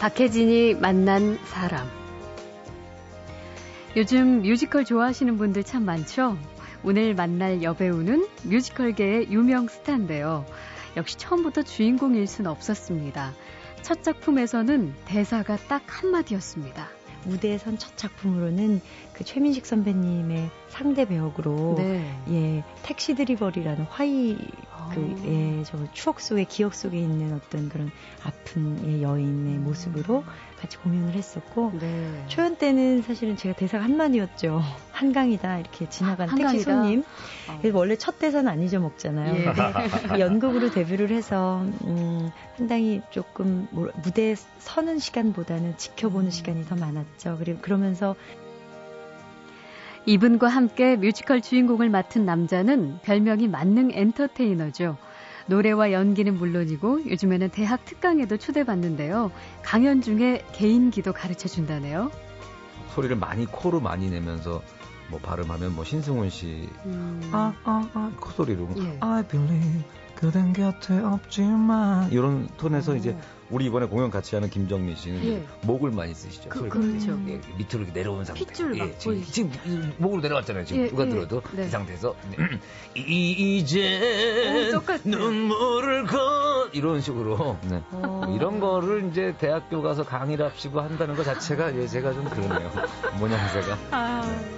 박혜진이 만난 사람. 요즘 뮤지컬 좋아하시는 분들 참 많죠? 오늘 만날 여배우는 뮤지컬계의 유명 스타인데요. 역시 처음부터 주인공일 순 없었습니다. 첫 작품에서는 대사가 딱 한마디였습니다. 무대에 선 첫 작품으로는 그 최민식 선배님의 상대 배역으로 네. 예 택시 드리벌이라는 화이 그 예저 아. 추억 속에 기억 속에 있는 어떤 그런 아픈 예, 여인의 음. 모습으로 같이 공연을 했었고 네. 초연 때는 사실은 제가 대사가 한마디였죠 한강이다 이렇게 지나간 한강이다. 택시 손님 어. 원래 첫 대사는 안 잊어먹잖아요 예. 근데 연극으로 데뷔를 해서 음, 상당히 조금 무대에 서는 시간보다는 지켜보는 음. 시간이 더 많았죠 그리고 그러면서 이분과 함께 뮤지컬 주인공을 맡은 남자는 별명이 만능 엔터테이너죠. 노래와 연기는 물론이고 요즘에는 대학 특강에도 초대받는데요. 강연 중에 개인기도 가르쳐 준다네요. 소리를 많이 코로 많이 내면서 뭐 발음하면 뭐 신승훈 씨 음. 아, 아, 아, 콧소리로 예. I believe 그댄 곁에 없지만 이런 톤에서 오. 이제 우리 이번에 공연 같이 하는 김정민 씨는 예. 목을 많이 쓰시죠. 그, 그렇죠. 예, 밑으로 이렇게 내려온 상태. 핏줄 예, 지금, 지금 목으로 내려왔잖아요. 지금 예, 누가 예. 들어도 네. 그 상태에서 이제 오, 눈물을 건 이런 식으로 네. 뭐 이런 거를 이제 대학교 가서 강의를 합시고 한다는 것 자체가 예, 제가 좀 그러네요. 모양새가. 아.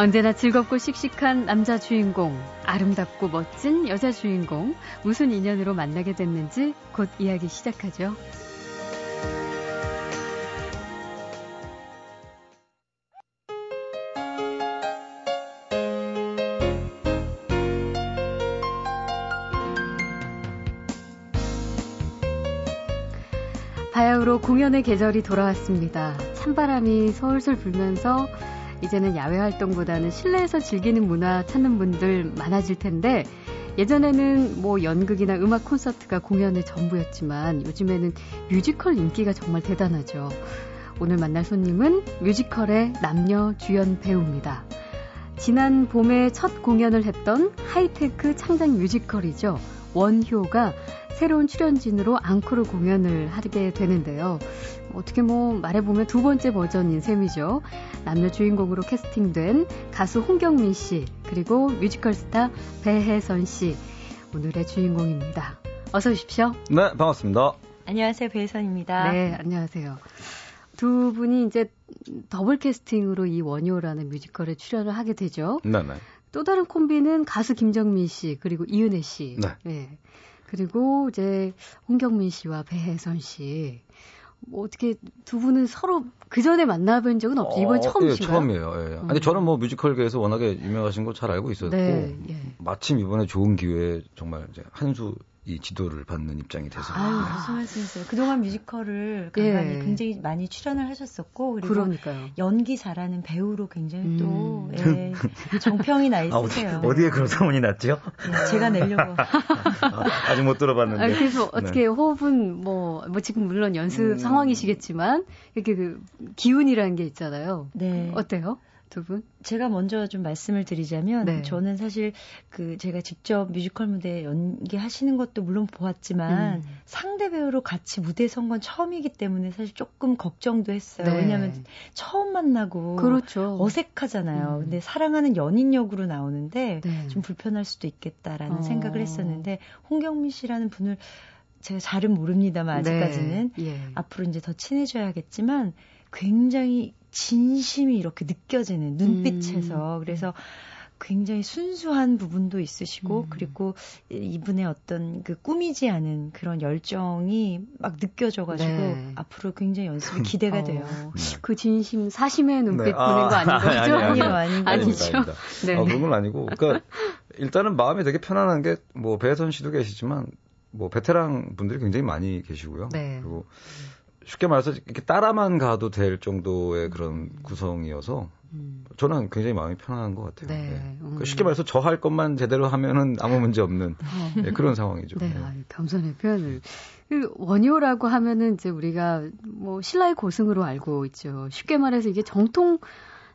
언제나 즐겁고 씩씩한 남자 주인공, 아름답고 멋진 여자 주인공, 무슨 인연으로 만나게 됐는지 곧 이야기 시작하죠. 바야흐로 공연의 계절이 돌아왔습니다. 찬바람이 솔솔 불면서 이제는 야외 활동보다는 실내에서 즐기는 문화 찾는 분들 많아질 텐데 예전에는 뭐 연극이나 음악 콘서트가 공연의 전부였지만 요즘에는 뮤지컬 인기가 정말 대단하죠. 오늘 만날 손님은 뮤지컬의 남녀 주연 배우입니다. 지난 봄에 첫 공연을 했던 하이테크 창작 뮤지컬이죠. 원효가 새로운 출연진으로 앙코르 공연을 하게 되는데요. 어떻게 뭐 말해보면 두 번째 버전인 셈이죠. 남녀 주인공으로 캐스팅된 가수 홍경민 씨, 그리고 뮤지컬 스타 배해선 씨, 오늘의 주인공입니다. 어서 오십시오. 네, 반갑습니다. 안녕하세요, 배해선입니다. 네, 안녕하세요. 두 분이 이제 더블 캐스팅으로 이 원효라는 뮤지컬에 출연을 하게 되죠. 네, 네. 또 다른 콤비는 가수 김정민 씨, 그리고 이은혜 씨. 네. 네. 그리고 이제 홍경민 씨와 배혜선 씨. 뭐 어떻게 두 분은 서로 그 전에 만나본 적은 없죠? 이번 어, 처음이신가요? 예, 처음이에요. 예. 음. 아니 저는 뭐 뮤지컬계에서 워낙에 유명하신 거 잘 알고 있었고 네, 예. 마침 이번에 좋은 기회에 정말 이제 한수 이 지도를 받는 입장이 돼서. 아유, 네. 무슨 말씀이세요? 그동안 뮤지컬을 간간히 예. 굉장히 많이 출연을 하셨었고, 그리고 그러니까요. 연기 잘하는 배우로 굉장히 음. 또, 예, 정평이 나 있으세요. 아, 어디, 에 그런 소문이 났죠? 예, 제가 내려고. 아 직 못 들어봤는데. 아, 그래서 네. 어떻게 호흡은 뭐, 뭐 지금 물론 연습 음. 상황이시겠지만, 이렇게 그 기운이라는 게 있잖아요. 네. 어때요? 두 분? 제가 먼저 좀 말씀을 드리자면 네. 저는 사실 그 제가 직접 뮤지컬 무대 연기하시는 것도 물론 보았지만 음. 상대 배우로 같이 무대에 선 건 처음이기 때문에 사실 조금 걱정도 했어요. 네. 왜냐하면 처음 만나고 그렇죠. 어색하잖아요. 음. 근데 사랑하는 연인 역으로 나오는데 네. 좀 불편할 수도 있겠다라는 어. 생각을 했었는데 홍경민 씨라는 분을 제가 잘은 모릅니다만 네. 아직까지는 예. 앞으로 이제 더 친해져야겠지만 굉장히 진심이 이렇게 느껴지는 눈빛에서 음. 그래서 굉장히 순수한 부분도 있으시고 음. 그리고 이분의 어떤 그 꾸미지 않은 그런 열정이 막 느껴져가지고 네. 앞으로 굉장히 연습이 기대가 어. 돼요. 네. 그 진심 사심의 눈빛 네. 보는 아, 거 아닌 거죠? 아니, 아니, 아니, 아니죠. 네. 어, 그건 아니고 그러니까 일단은 마음이 되게 편안한 게 뭐 배선 씨도 계시지만 뭐 베테랑 분들이 굉장히 많이 계시고요. 네. 그리고 쉽게 말해서 이렇게 따라만 가도 될 정도의 그런 구성이어서 음. 저는 굉장히 마음이 편안한 것 같아요. 네. 네. 음. 쉽게 말해서 저 할 것만 제대로 하면은 아무 문제 없는 어. 네, 그런 상황이죠. 네, 네. 겸손의 표현을. 그 원효라고 하면은 이제 우리가 뭐 신라의 고승으로 알고 있죠. 쉽게 말해서 이게 정통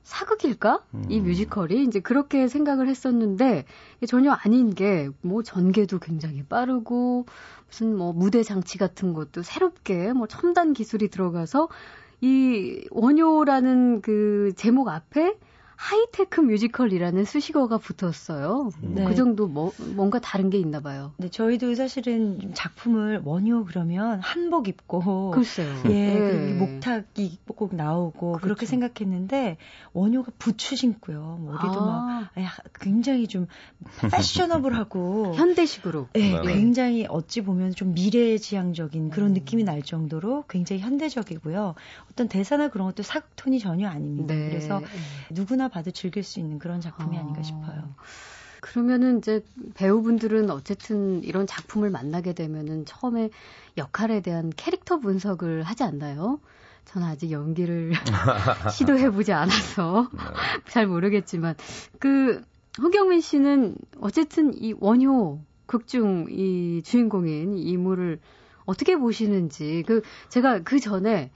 사극일까? 음. 이 뮤지컬이 이제 그렇게 생각을 했었는데 전혀 아닌 게 뭐 전개도 굉장히 빠르고 무슨 뭐 무대 장치 같은 것도 새롭게 뭐 첨단 기술이 들어가서 이 원효라는 그 제목 앞에 하이테크 뮤지컬이라는 수식어가 붙었어요. 네. 그 정도 뭐, 뭔가 다른 게 있나 봐요. 네, 저희도 사실은 작품을 원효 그러면 한복 입고 글쎄요. 예, 네. 그 목탁이 꼭 나오고 그렇죠. 그렇게 생각했는데 원효가 부츠 신고요. 머리도 아. 막 굉장히 좀 패셔너블하고 현대식으로. 네, 네, 굉장히 어찌 보면 좀 미래지향적인 그런 음. 느낌이 날 정도로 굉장히 현대적이고요. 어떤 대사나 그런 것도 사극 톤이 전혀 아닙니다. 네. 그래서 누구나 봐도 즐길 수 있는 그런 작품이 아. 아닌가 싶어요. 그러면은 이제 배우분들은 어쨌든 이런 작품을 만나게 되면은 처음에 역할에 대한 캐릭터 분석을 하지 않나요? 저는 아직 연기를 시도해보지 않아서 네. 잘 모르겠지만 그 허경민 씨는 어쨌든 이 원효 극중 이 주인공인 이 인물을 어떻게 보시는지 그 제가 그 전에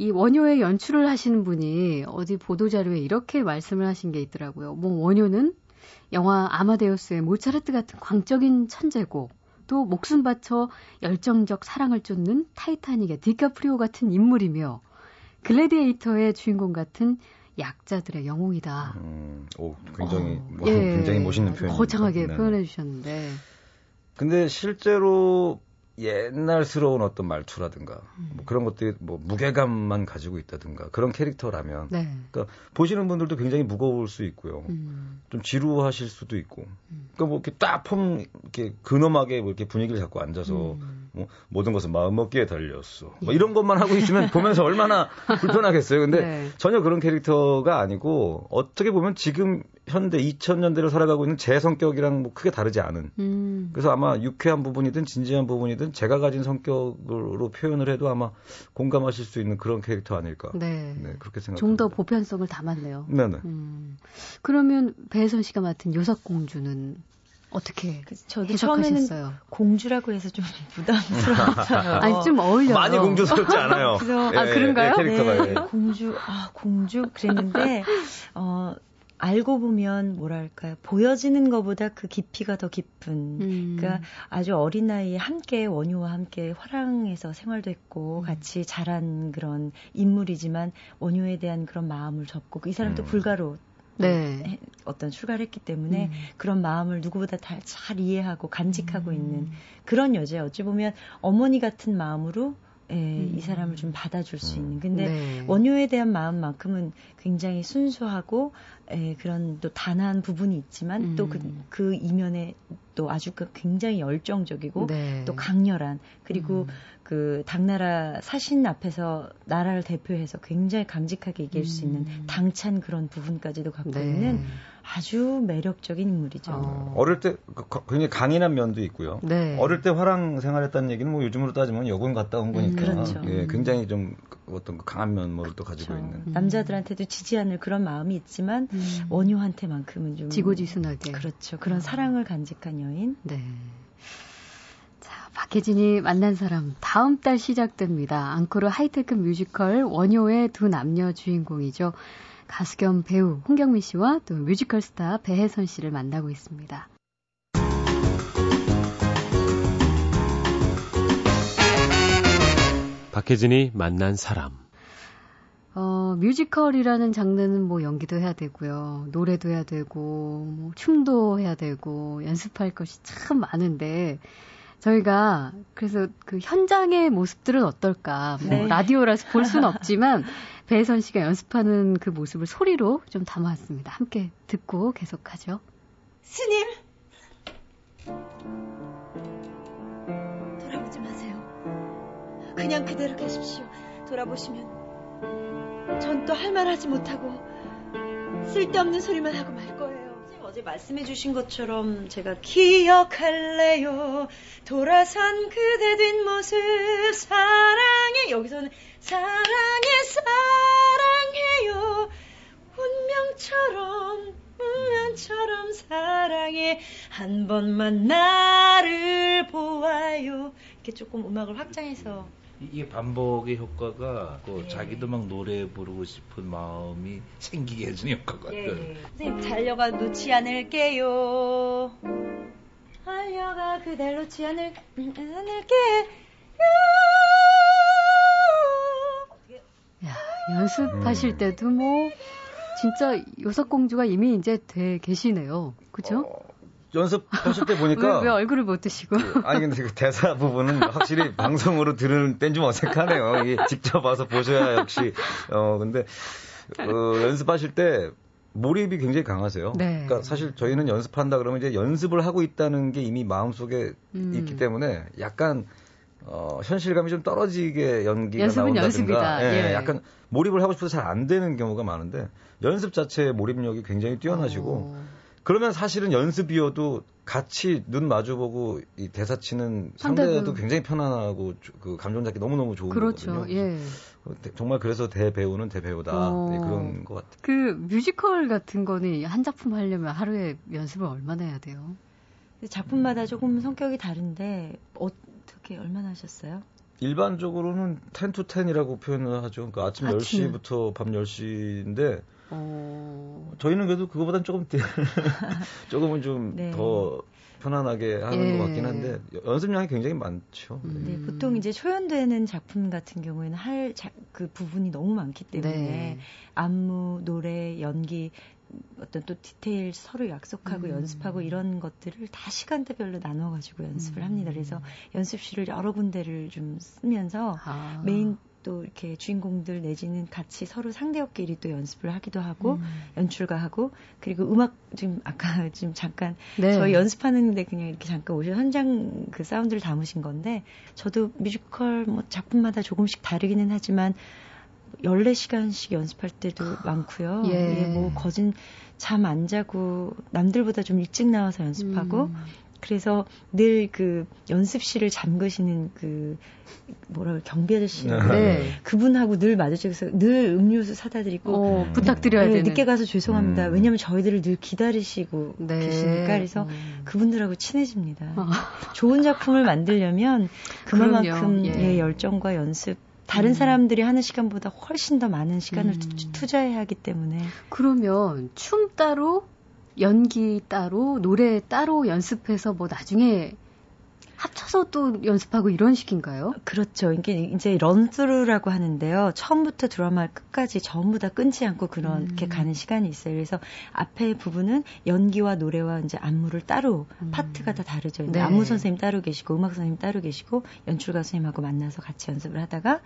이 원효의 연출을 하시는 분이 어디 보도자료에 이렇게 말씀을 하신 게 있더라고요. 뭐 원효는 영화 아마데우스의 모차르트 같은 광적인 천재고 또 목숨 바쳐 열정적 사랑을 쫓는 타이타닉의 디카프리오 같은 인물이며 글래디에이터의 주인공 같은 약자들의 영웅이다. 음, 오, 굉장히 어, 뭐, 예, 굉장히 멋있는 표현. 거창하게 네. 표현해 주셨는데. 근데 실제로 옛날스러운 어떤 말투라든가 음. 뭐 그런 것들이 뭐 무게감만 가지고 있다든가 그런 캐릭터라면 네. 그러니까 보시는 분들도 굉장히 무거울 수 있고요. 음. 좀 지루하실 수도 있고. 음. 그러니까 뭐 이렇게 딱폼 이렇게 근엄하게 뭐 이렇게 분위기를 잡고 앉아서 음. 뭐 모든 것은 마음 먹기에 달렸어. 뭐 이런 것만 하고 있으면 보면서 얼마나 불편하겠어요. 근데 네. 전혀 그런 캐릭터가 아니고 어떻게 보면 지금 현대 2000년대를 살아가고 있는 제 성격이랑 뭐 크게 다르지 않은. 음. 그래서 아마 유쾌한 부분이든 진지한 부분이든 제가 가진 성격으로 표현을 해도 아마 공감하실 수 있는 그런 캐릭터 아닐까. 네. 네 그렇게 생각합니다. 좀 더 보편성을 담았네요. 네네. 음. 그러면 배혜선 씨가 맡은 요석공주는 어떻게 그 저도 처음에는 공주라고 해서 좀 부담스러웠어요. 아니 좀 어울려요. 많이 공주스럽지 않아요. 그래서, 예, 아 그런가요? 예, 캐릭터가 네, 예. 공주 아 공주 그랬는데 어 알고 보면 뭐랄까요 보여지는 것보다 그 깊이가 더 깊은 음. 그러니까 아주 어린 나이에 함께 원효와 함께 화랑에서 생활도 했고 음. 같이 자란 그런 인물이지만 원효에 대한 그런 마음을 접고 이 사람도 음. 불가로 네. 어떤 출가를 했기 때문에 음. 그런 마음을 누구보다 잘 이해하고 간직하고 음. 있는 그런 여자 어찌 보면 어머니 같은 마음으로 예, 음. 이 사람을 좀 받아줄 수 음. 있는. 근데 네. 원효에 대한 마음만큼은 굉장히 순수하고 예, 그런 또 단아한 부분이 있지만 음. 또그 그 이면에 또 아주 그 굉장히 열정적이고 네. 또 강렬한 그리고 음. 그 당나라 사신 앞에서 나라를 대표해서 굉장히 강직하게 얘기할 수 있는 음. 당찬 그런 부분까지도 갖고 네. 있는 아주 매력적인 인물이죠. 어. 어릴 때그 굉장히 강인한 면도 있고요. 네. 어릴 때 화랑 생활했다는 얘기는 뭐 요즘으로 따지면 여군 갔다 온 거니까 음, 그렇죠. 예, 굉장히 좀 어떤 그 강한 면모를 또 가지고 그렇죠. 있는 음. 남자들한테도 지지 않을 그런 마음이 있지만 음. 원효한테만큼은 좀 지고지순하게 그렇죠. 그런 음. 사랑을 간직한 여인. 네. 자, 박혜진이 만난 사람 다음 달 시작됩니다. 앙코르 하이테크 뮤지컬 원효의 두 남녀 주인공이죠. 가수 겸 배우 홍경민 씨와 또 뮤지컬 스타 배해선 씨를 만나고 있습니다. 박혜진이 만난 사람. 어, 뮤지컬이라는 장르는 뭐 연기도 해야 되고요. 노래도 해야 되고, 뭐 춤도 해야 되고, 연습할 것이 참 많은데, 저희가 그래서 그 현장의 모습들은 어떨까? 뭐 네. 라디오라서 볼 수는 없지만 배선 씨가 연습하는 그 모습을 소리로 좀 담아왔습니다. 함께 듣고 계속하죠. 스님! 돌아보지 마세요. 그냥 그대로 계십시오. 돌아보시면 전 또 할 말 하지 못하고 쓸데없는 소리만 하고 말 거예요. 어제 말씀해 주신 것처럼 제가 기억할래요. 돌아선 그대 뒷모습 사랑해 여기서는 사랑해 사랑해요. 운명처럼 운명처럼 사랑해 한 번만 나를 보아요. 이렇게 조금 음악을 확장해서 이게 반복의 효과가 그 네. 자기도 막 노래 부르고 싶은 마음이 생기게 해주는 효과가 예, 예. 선생님 달려가 놓지 않을게요. 달려가 그댈 놓지 않을, 않을게요. 야, 연습하실 음. 때도 뭐 진짜 요석공주가 이미 이제 돼 계시네요. 그죠? 어, 연습하실 때 보니까 왜, 왜 얼굴을 못 드시고? 그, 아니 근데 그 대사 부분은 확실히 방송으로 들은 땐 좀 어색하네요. 이게 직접 와서 보셔야 역시 어 근데 어, 연습하실 때 몰입이 굉장히 강하세요. 네. 그러니까 사실 저희는 연습한다 그러면 이제 연습을 하고 있다는 게 이미 마음속에 음. 있기 때문에 약간 어, 현실감이 좀 떨어지게 연기가 나온다든가 연습이다. 예, 예. 약간 몰입을 하고 싶어서 잘 안 되는 경우가 많은데 연습 자체의 몰입력이 굉장히 뛰어나시고 어. 그러면 사실은 연습이어도 같이 눈 마주보고 이 대사 치는 상대도 굉장히 편안하고 그 감정 잡기 너무 너무 좋은 그렇죠. 거거든요. 예. 정말 그래서 대배우는 대배우다 어, 네, 그런 것 같아요. 그 뮤지컬 같은 거는 한 작품 하려면 하루에 연습을 얼마나 해야 돼요? 작품마다 조금 성격이 다른데 어떻게 얼마나 하셨어요? 일반적으로는 10 to 10이라고 표현을 하죠. 그러니까 아침, 아침. 10시부터 밤 10시인데 어... 저희는 그래도 그거보단 조금 조금은 좀더 네. 편안하게 하는 예. 것 같긴 한데 연습량이 굉장히 많죠. 음. 네, 보통 이제 초연되는 작품 같은 경우에는 할 그 부분이 너무 많기 때문에 네. 안무, 노래, 연기 어떤 또 디테일 서로 약속하고 음. 연습하고 이런 것들을 다 시간대별로 나눠가지고 연습을 음. 합니다. 그래서 연습실을 여러 군데를 좀 쓰면서 아. 메인 또 이렇게 주인공들 내지는 같이 서로 상대역끼리 또 연습을 하기도 하고 음. 연출가하고 그리고 음악 지금 아까 지금 잠깐 네. 저희 연습하는데 그냥 이렇게 잠깐 오셔 현장 그 사운드를 담으신 건데 저도 뮤지컬 뭐 작품마다 조금씩 다르기는 하지만 14시간씩 연습할 때도 많고요. 예. 예, 뭐 거진 잠 안 자고 남들보다 좀 일찍 나와서 연습하고 음. 그래서 늘 그 연습실을 잠그시는 그 뭐라 그 경비 아저씨 네. 네. 그분하고 늘 마주쳐서 늘 음료수 사다 드리고 어, 부탁드려야 네, 되는 늦게 가서 죄송합니다. 음. 왜냐면 저희들을 늘 기다리시고 네. 계시니까 그래서 음. 그분들하고 친해집니다. 어. 좋은 작품을 만들려면 그만큼 예. 예, 열정과 연습 다른 음. 사람들이 하는 시간보다 훨씬 더 많은 시간을 음. 투자해야 하기 때문에 그러면 춤 따로 연기 따로, 노래 따로 연습해서 뭐 나중에 합쳐서 또 연습하고 이런 식인가요? 그렇죠. 이게 이제 런스루라고 하는데요. 처음부터 드라마 끝까지 전부 다 끊지 않고 그렇게 음. 가는 시간이 있어요. 그래서 앞에 부분은 연기와 노래와 이제 안무를 따로 음. 파트가 다 다르죠. 네. 안무 선생님 따로 계시고 음악 선생님 따로 계시고 연출가 선생님하고 만나서 같이 연습을 하다가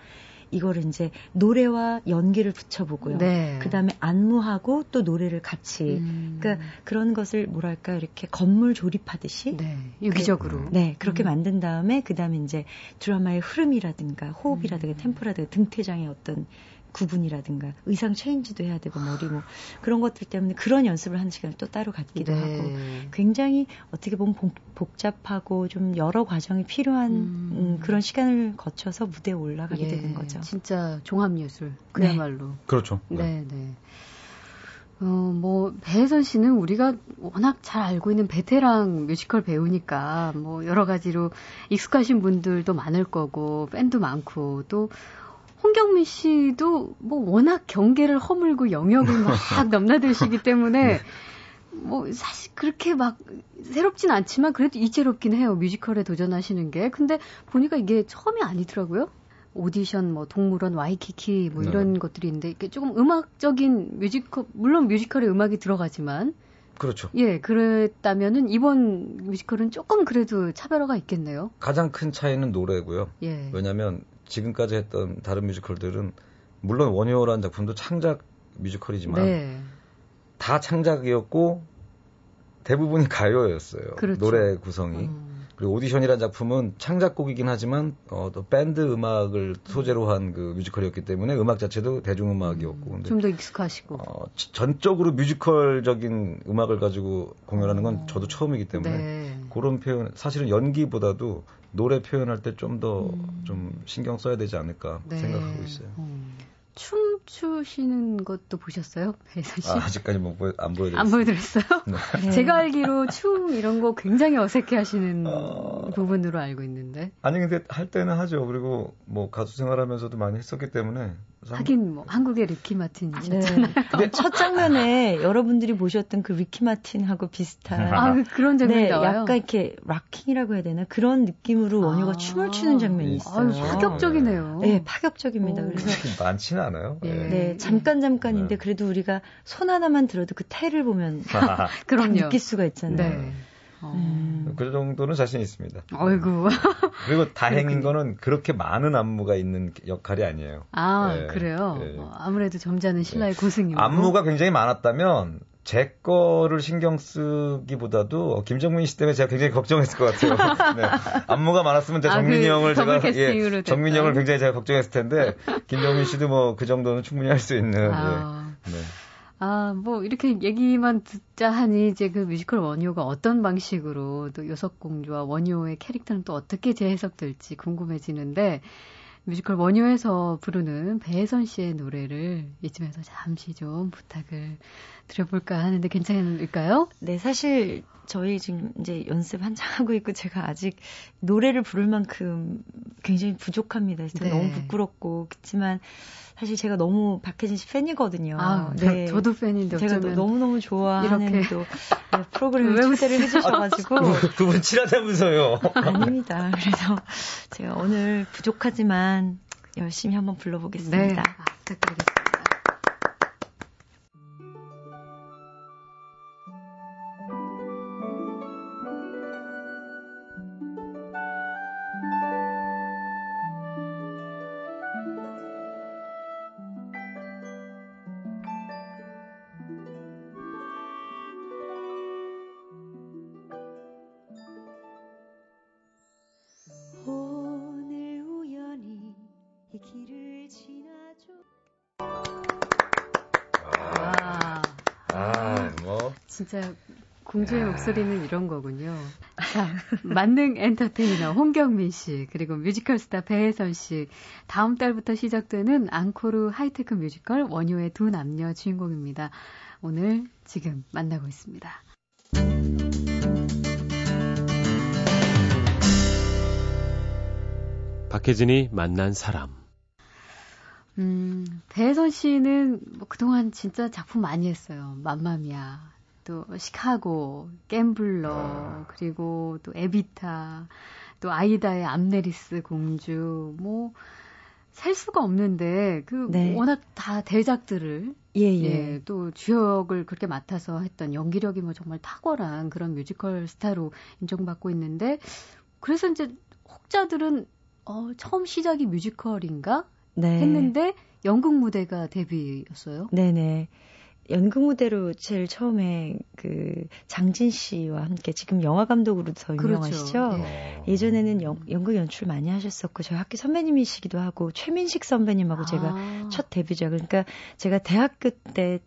이거를 이제 노래와 연기를 붙여보고요. 네. 그 다음에 안무하고 또 노래를 같이. 음. 그러니까 그런 것을 뭐랄까 이렇게 건물 조립하듯이. 네. 유기적으로. 그, 네. 그렇게 음. 만든 다음에 그 다음에 이제 드라마의 흐름이라든가 호흡이라든가 음. 템포라든가 등퇴장의 어떤 구분이라든가 의상 체인지도 해야 되고 머리 뭐 그런 것들 때문에 그런 연습을 하는 시간을 또 따로 갖기도 네. 하고 굉장히 어떻게 보면 복, 잡하고좀 여러 과정이 필요한 음. 음, 그런 시간을 거쳐서 무대에 올라가게 예. 되는 거죠. 진짜 종합 예술 그야말로. 네. 그렇죠. 네, 네. 어, 뭐, 배혜선 씨는 우리가 워낙 잘 알고 있는 베테랑 뮤지컬 배우니까, 뭐, 여러 가지로 익숙하신 분들도 많을 거고, 팬도 많고, 또, 홍경민 씨도 뭐 워낙 경계를 허물고 영역을 막 넘나드시기 때문에 뭐 사실 그렇게 막 새롭진 않지만 그래도 이채롭긴 해요. 뮤지컬에 도전하시는 게. 근데 보니까 이게 처음이 아니더라고요. 오디션, 뭐 동물원, 와이키키 뭐 네. 이런 네. 것들이 있는데 이게 조금 음악적인 뮤지컬 물론 뮤지컬에 음악이 들어가지만 그렇죠. 예, 그랬다면은 이번 뮤지컬은 조금 그래도 차별화가 있겠네요. 가장 큰 차이는 노래고요. 예. 왜냐하면 지금까지 했던 다른 뮤지컬들은 물론 원효라는 작품도 창작 뮤지컬이지만 네. 다 창작이었고 대부분이 가요였어요. 그렇죠. 노래 구성이. 음. 그리고 오디션이라는 작품은 창작곡이긴 하지만 어, 또 밴드 음악을 소재로 한 그 뮤지컬이었기 때문에 음악 자체도 대중음악이었고 음, 좀더 익숙하시고 어, 전적으로 뮤지컬적인 음악을 가지고 공연하는 건 어. 저도 처음이기 때문에 네. 그런 표현 사실은 연기보다도 노래 표현할 때 좀 더좀 음. 좀 신경 써야 되지 않을까 네. 생각하고 있어요. 음. 춤 추시는 것도 보셨어요? 해선 씨? 아, 아직까지 뭐, 안 보여드렸어요. 안 보여드렸어요? 네. 제가 알기로 춤 이런 거 굉장히 어색해 하시는 어... 부분으로 알고 있는데. 아니, 근데 할 때는 하죠. 그리고 뭐 가수 생활하면서도 많이 했었기 때문에 하긴 뭐 한국의 리키 마틴이셨잖아요. 네. 첫 장면에 여러분들이 보셨던 그 리키 마틴하고 비슷한 아, 그런 장면이 네, 나와요. 약간 이렇게 rocking이라고 해야 되나 그런 느낌으로 원효가 아, 춤을 추는 장면이 있어요. 아, 파격적이네요. 네, 파격적입니다. 오. 그래서 많지는 않아요. 네, 네 잠깐 잠깐인데 네. 그래도 우리가 손 하나만 들어도 그 태를 보면 그럼 느낄 수가 있잖아요. 네. 음. 그 정도는 자신 있습니다. 어이구. 그리고 다행인 거는 그렇게 많은 안무가 있는 역할이 아니에요. 아, 네. 그래요? 네. 어, 아무래도 점잖은 신라의 네. 고승이고. 안무가 굉장히 많았다면, 제 거를 신경 쓰기보다도 김정민 씨 때문에 제가 굉장히 걱정했을 것 같아요. 네. 안무가 많았으면 제가 정민이 아, 그 형을 제가 예, 정민이 형을 굉장히 제가 걱정했을 텐데 김정민 씨도 뭐 그 정도는 충분히 할 수 있는 아. 예. 네. 아, 뭐, 이렇게 얘기만 듣자 하니, 이제 그 뮤지컬 원효가 어떤 방식으로 또 요석공주와 원효의 캐릭터는 또 어떻게 재해석될지 궁금해지는데, 뮤지컬 원효에서 부르는 배해선 씨의 노래를 이쯤에서 잠시 좀 부탁을 드려볼까 하는데 괜찮을까요? 네, 사실 저희 지금 이제 연습 한창 하고 있고 제가 아직 노래를 부를 만큼 굉장히 부족합니다. 그래서 네. 너무 부끄럽고 그렇지만 사실 제가 너무 박혜진 씨 팬이거든요. 아, 네. 저, 도 팬인데 제가 너무 너무 좋아하는 이렇게 또 네, 프로그램 초대를 해주셔가지고 아, 두분 친하다면서요? 아닙니다. 그래서 제가 오늘 부족하지만 열심히 한번 불러보겠습니다. 네. 아, 부탁드리겠습니다. 진짜 공주의 야. 목소리는 이런 거군요. 자, 만능 엔터테이너 홍경민 씨, 그리고 뮤지컬 스타 배해선 씨. 다음 달부터 시작되는 앙코르 하이테크 뮤지컬 원효의 두 남녀 주인공입니다. 오늘 지금 만나고 있습니다. 박혜진이 만난 사람. 음, 배혜선 씨는 뭐 그동안 진짜 작품 많이 했어요. 맘마미아, 또 시카고, 갬블러, 그리고 또 에비타, 또 아이다의 암네리스 공주, 뭐, 셀 수가 없는데, 그, 네. 워낙 다 대작들을, 예, 예. 예, 또 주역을 그렇게 맡아서 했던 연기력이 뭐 정말 탁월한 그런 뮤지컬 스타로 인정받고 있는데, 그래서 이제 혹자들은, 어, 처음 시작이 뮤지컬인가? 네. 했는데, 연극 무대가 데뷔였어요. 네네. 연극 무대로 제일 처음에 그 장진 씨와 함께 지금 영화 감독으로 더 그렇죠. 유명하시죠. 그렇죠. 네. 예전에는 연, 연극 연출 많이 하셨었고 저희 학교 선배님이시기도 하고 최민식 선배님하고 아. 제가 첫 데뷔작 그러니까 제가 대학교 때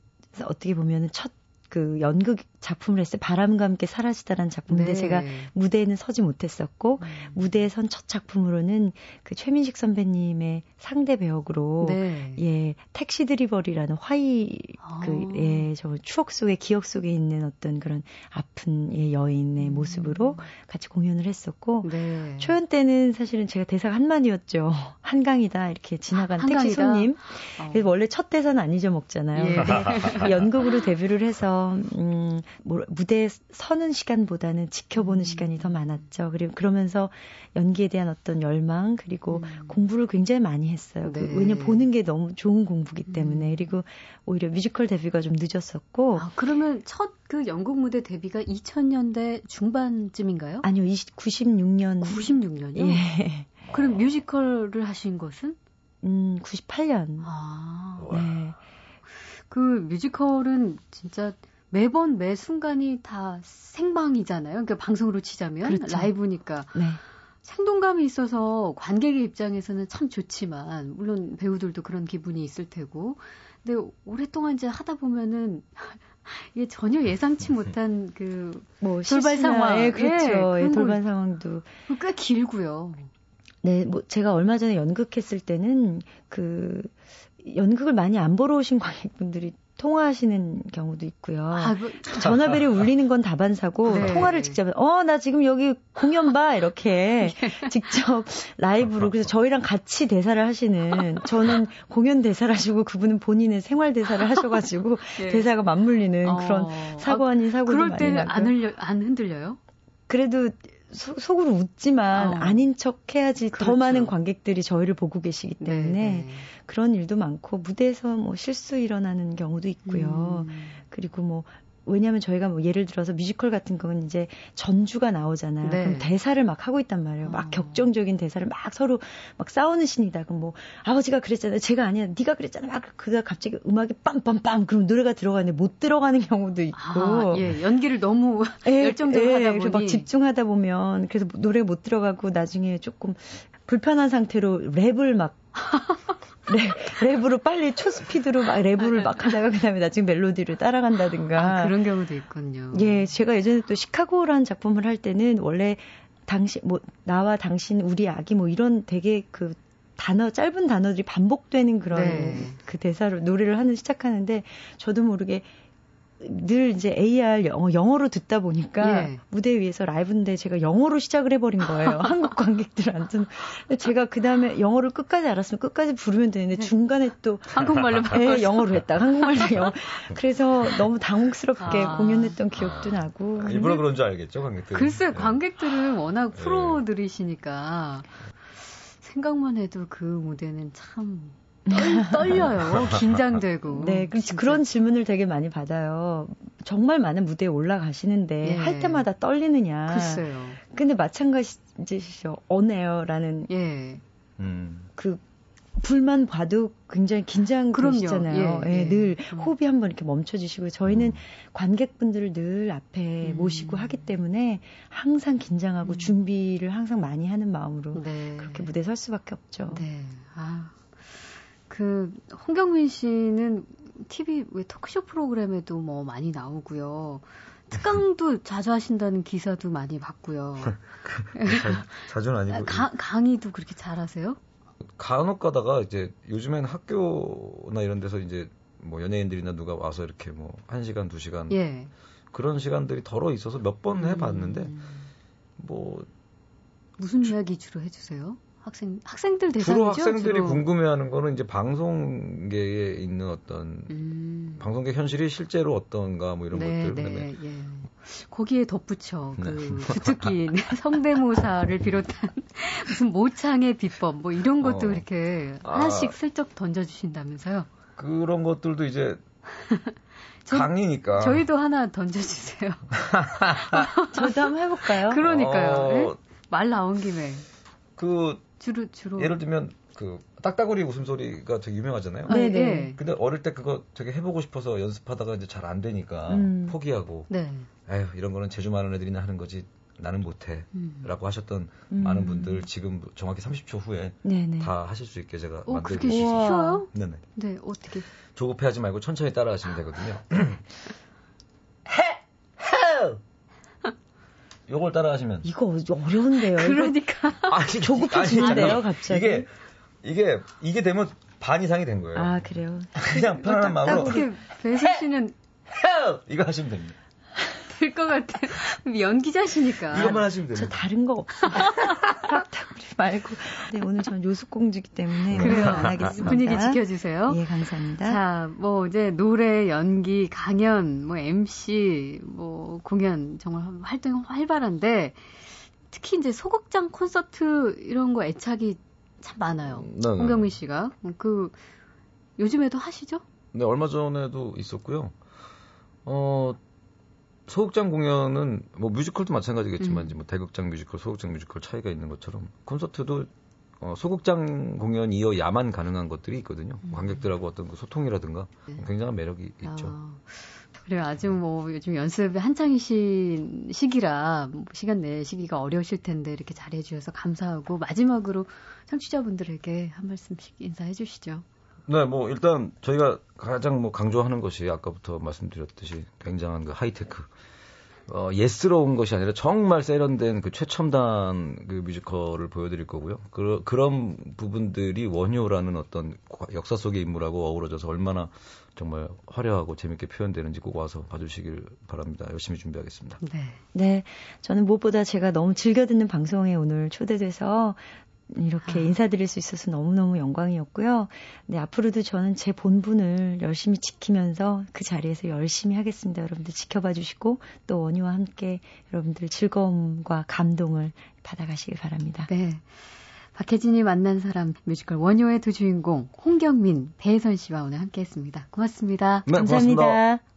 어떻게 보면은 첫 그 연극 작품을 했어요. 바람과 함께 사라지다라는 작품인데 네. 제가 무대에는 서지 못했었고 음. 무대에 선 첫 작품으로는 그 최민식 선배님의 상대 배역으로 네. 예 택시 드리버리라는 화이 아. 그예저 추억 속에 기억 속에 있는 어떤 그런 아픈 예 여인의 음. 모습으로 같이 공연을 했었고 네. 초연 때는 사실은 제가 대사가 한마디였죠. 한강이다 이렇게 지나간 아, 택시 손님. 어. 그래서 원래 첫 대사는 안 잊어먹잖아요. 예. 근데 연극으로 데뷔를 해서 음, 뭐, 무대에 서는 시간보다는 지켜보는 음. 시간이 더 많았죠. 그리고 그러면서 연기에 대한 어떤 열망 그리고 음. 공부를 굉장히 많이 했어요. 그 네. 그, 왜냐 보는 게 너무 좋은 공부기 때문에 음. 그리고 오히려 뮤지컬 데뷔가 좀 늦었었고. 아, 그러면 첫그 연극 무대 데뷔가 2000년대 중반쯤인가요? 아니요, 20, 96년. 96년이요? 예. 그럼 뮤지컬을 하신 것은? 음, 98년. 아. 네. 그 뮤지컬은 진짜 매번 매 순간이 다 생방이잖아요. 그러니까 방송으로 치자면 그렇죠. 라이브니까. 네. 생동감이 있어서 관객의 입장에서는 참 좋지만 물론 배우들도 그런 기분이 있을 테고 근데 오랫동안 이제 하다 보면은 이게 전혀 예상치 못한 그뭐 돌발 상황, 예, 그렇죠. 예, 돌발 상황도 꽤 길고요. 네, 뭐 제가 얼마 전에 연극했을 때는 그 연극을 많이 안 보러 오신 관객분들이 통화하시는 경우도 있고요. 아, 뭐, 전화벨이 울리는 건 다반사고 네. 통화를 직접 어 나 지금 여기 공연 봐 이렇게 예. 직접 라이브로 그래서 저희랑 같이 대사를 하시는 저는 공연 대사를 하시고 그분은 본인의 생활 대사를 하셔가지고 예. 대사가 맞물리는 어. 그런 사고 아닌 사고를 그럴 때는 안 흘려 안 흔들려요? 그래도 소, 속 으로 웃지만 어. 아닌 척 해야지 그렇죠. 더 많은 관객들이 저희를 보고 계시기 네, 때문에 네 그런 일도 많고 무대에서 뭐 실수 일어나는 경우도 있고요. 음. 그리고 뭐 왜냐하면 저희가 뭐 예를 들어서 뮤지컬 같은 거는 이제 전주가 나오잖아요. 네. 그럼 대사를 막 하고 있단 말이에요. 막 어. 격정적인 대사를 막 서로 막 싸우는 신이다. 그럼 뭐 아버지가 그랬잖아요. 제가 아니야. 네가 그랬잖아. 막 그다 갑자기 음악이 빰빰빰 그럼 노래가 들어가는데 못 들어가는 경우도 있고. 아, 예. 연기를 너무 예, 열정적으로 예, 하다 보니 막 집중하다 보면 그래서 노래 못 들어가고 나중에 조금 불편한 상태로 랩을 막 랩, 랩으로 빨리 초스피드로 막 랩을 막 하다가 그다음에 나중에 멜로디를 따라간다든가 아, 그런 경우도 있군요. 예, 제가 예전에 또 시카고라는 작품을 할 때는 원래 당신 뭐 나와 당신 우리 아기 뭐 이런 되게 그 단어 짧은 단어들이 반복되는 그런 네. 그 대사로 노래를 하는 시작하는데 저도 모르게 늘 이제 AR 영어, 영어로 듣다 보니까 예. 무대 위에서 라이브인데 제가 영어로 시작을 해버린 거예요. 한국 관객들한테는. 제가 그 다음에 영어를 끝까지 알았으면 끝까지 부르면 되는데 네. 중간에 또 한국말로 네, 영어로 했다. 한국말로 영어. 그래서 너무 당혹스럽게 아. 공연했던 기억도 나고. 아, 일부러 그런 줄 알겠죠, 관객들. 글쎄, 네. 관객들은 워낙 네. 프로들이시니까 생각만 해도 그 무대는 참 떨, 려요 긴장되고. 네, 그, 그런 질문을 되게 많이 받아요. 정말 많은 무대에 올라가시는데 예. 할 때마다 떨리느냐. 글쎄요. 근데 마찬가지시죠. 어네요라는 예. 음. 그 불만 봐도 굉장히 긴장되시잖아요. 예, 예, 예. 늘 음. 호흡이 한번 이렇게 멈춰지시고 저희는 음. 관객분들을 늘 앞에 음. 모시고 하기 때문에 항상 긴장하고 음. 준비를 항상 많이 하는 마음으로 네. 그렇게 무대에 설 수밖에 없죠. 네. 아. 그 홍경민 씨는 TV 왜 토크쇼 프로그램에도 뭐 많이 나오고요. 특강도 자주 하신다는 기사도 많이 봤고요. 자, 주는 아니고. 가, 강의도 그렇게 잘하세요? 간혹 가다가 이제 요즘엔 학교나 이런 데서 이제 뭐 연예인들이나 누가 와서 이렇게 뭐 1시간, 2시간 예. 그런 시간들이 덜어 있어서 몇 번 해봤는데 음. 뭐 무슨 이야기 주로 해주세요? 학생 학생들 대상이죠. 주로 학생들이 주로. 궁금해하는 거는 이제 방송계에 있는 어떤 음. 방송계 현실이 실제로 어떤가 뭐 이런 네, 것들. 네, 예. 거기에 덧붙여 네. 그 주특기 성대모사를 비롯한 무슨 모창의 비법 뭐 이런 것도 어. 이렇게 아. 하나씩 아. 슬쩍 던져주신다면서요? 그런 것들도 이제 저, 강의니까. 저희도 하나 던져주세요. 저도 한번 해볼까요? 그러니까요. 어... 네? 말 나온 김에. 그 주로 주로 예를 들면 그 딱따구리 웃음소리가 되게 유명하잖아요. 네네. 네. 근데 어릴 때 그거 되게 해보고 싶어서 연습하다가 이제 잘 안 되니까 음. 포기하고. 네. 에휴 이런 거는 제주 많은 애들이나 하는 거지 나는 못해. 음. 라고 하셨던 음. 많은 분들 지금 정확히 30초 후에 네네. 다 하실 수 있게 제가 만들고 그렇게 쉬워요? 네네. 네 어떻게? 조급해하지 말고 천천히 따라하시면 되거든요. 해! 해! 요걸 따라하시면 이거 어려운데요. 그러니까 아니, 조급해지는데요, 갑자기. 이게 이게 이게 되면 반 이상이 된 거예요. 아 그래요. 그냥 편안한 마음으로. 어떻게 배수 씨는 이거 하시면 됩니다. 될 것 같아. 연기자시니까. 이것만 하시면 돼요. 저 다른 거 없어요. 우리 말고. 네, 오늘 전 요석공주기 때문에 그래요. 안 하겠습니다. 분위기 지켜주세요. 예, 감사합니다. 자, 뭐 이제 노래, 연기, 강연, 뭐 MC, 뭐 공연 정말 활동이 활발한데 특히 이제 소극장 콘서트 이런 거 애착이 참 많아요. 네, 네. 홍경민 씨가 그 요즘에도 하시죠? 네, 얼마 전에도 있었고요. 어, 소극장 공연은 뭐 뮤지컬도 마찬가지겠지만 음. 뭐 대극장 뮤지컬, 소극장 뮤지컬 차이가 있는 것처럼 콘서트도 어, 소극장 공연이어야만 가능한 것들이 있거든요. 음. 관객들하고 어떤 그 소통이라든가 네. 굉장한 매력이 아. 있죠. 그래요. 아직 뭐 요즘 연습이 한창이신 시기라 뭐 시간 내시기가 어려우실 텐데 이렇게 자리해 주셔서 감사하고 마지막으로 청취자분들에게 한 말씀씩 인사해 주시죠. 네, 뭐 일단 저희가 가장 뭐 강조하는 것이 아까부터 말씀드렸듯이 굉장한 그 하이테크 어, 예스러운 것이 아니라 정말 세련된 그 최첨단 그 뮤지컬을 보여드릴 거고요. 그, 그런 부분들이 원효라는 어떤 역사 속의 인물하고 어우러져서 얼마나 정말 화려하고 재밌게 표현되는지 꼭 와서 봐주시길 바랍니다. 열심히 준비하겠습니다. 네. 네. 저는 무엇보다 제가 너무 즐겨 듣는 방송에 오늘 초대돼서 이렇게 아. 인사드릴 수 있어서 너무너무 영광이었고요. 네, 앞으로도 저는 제 본분을 열심히 지키면서 그 자리에서 열심히 하겠습니다. 여러분들 지켜봐 주시고 또 원유와 함께 여러분들 즐거움과 감동을 받아가시길 바랍니다. 네. 박혜진이 만난 사람 뮤지컬 원효의 두 주인공 홍경민, 배혜선 씨와 오늘 함께 했습니다. 고맙습니다. 네, 감사합니다. 고맙습니다.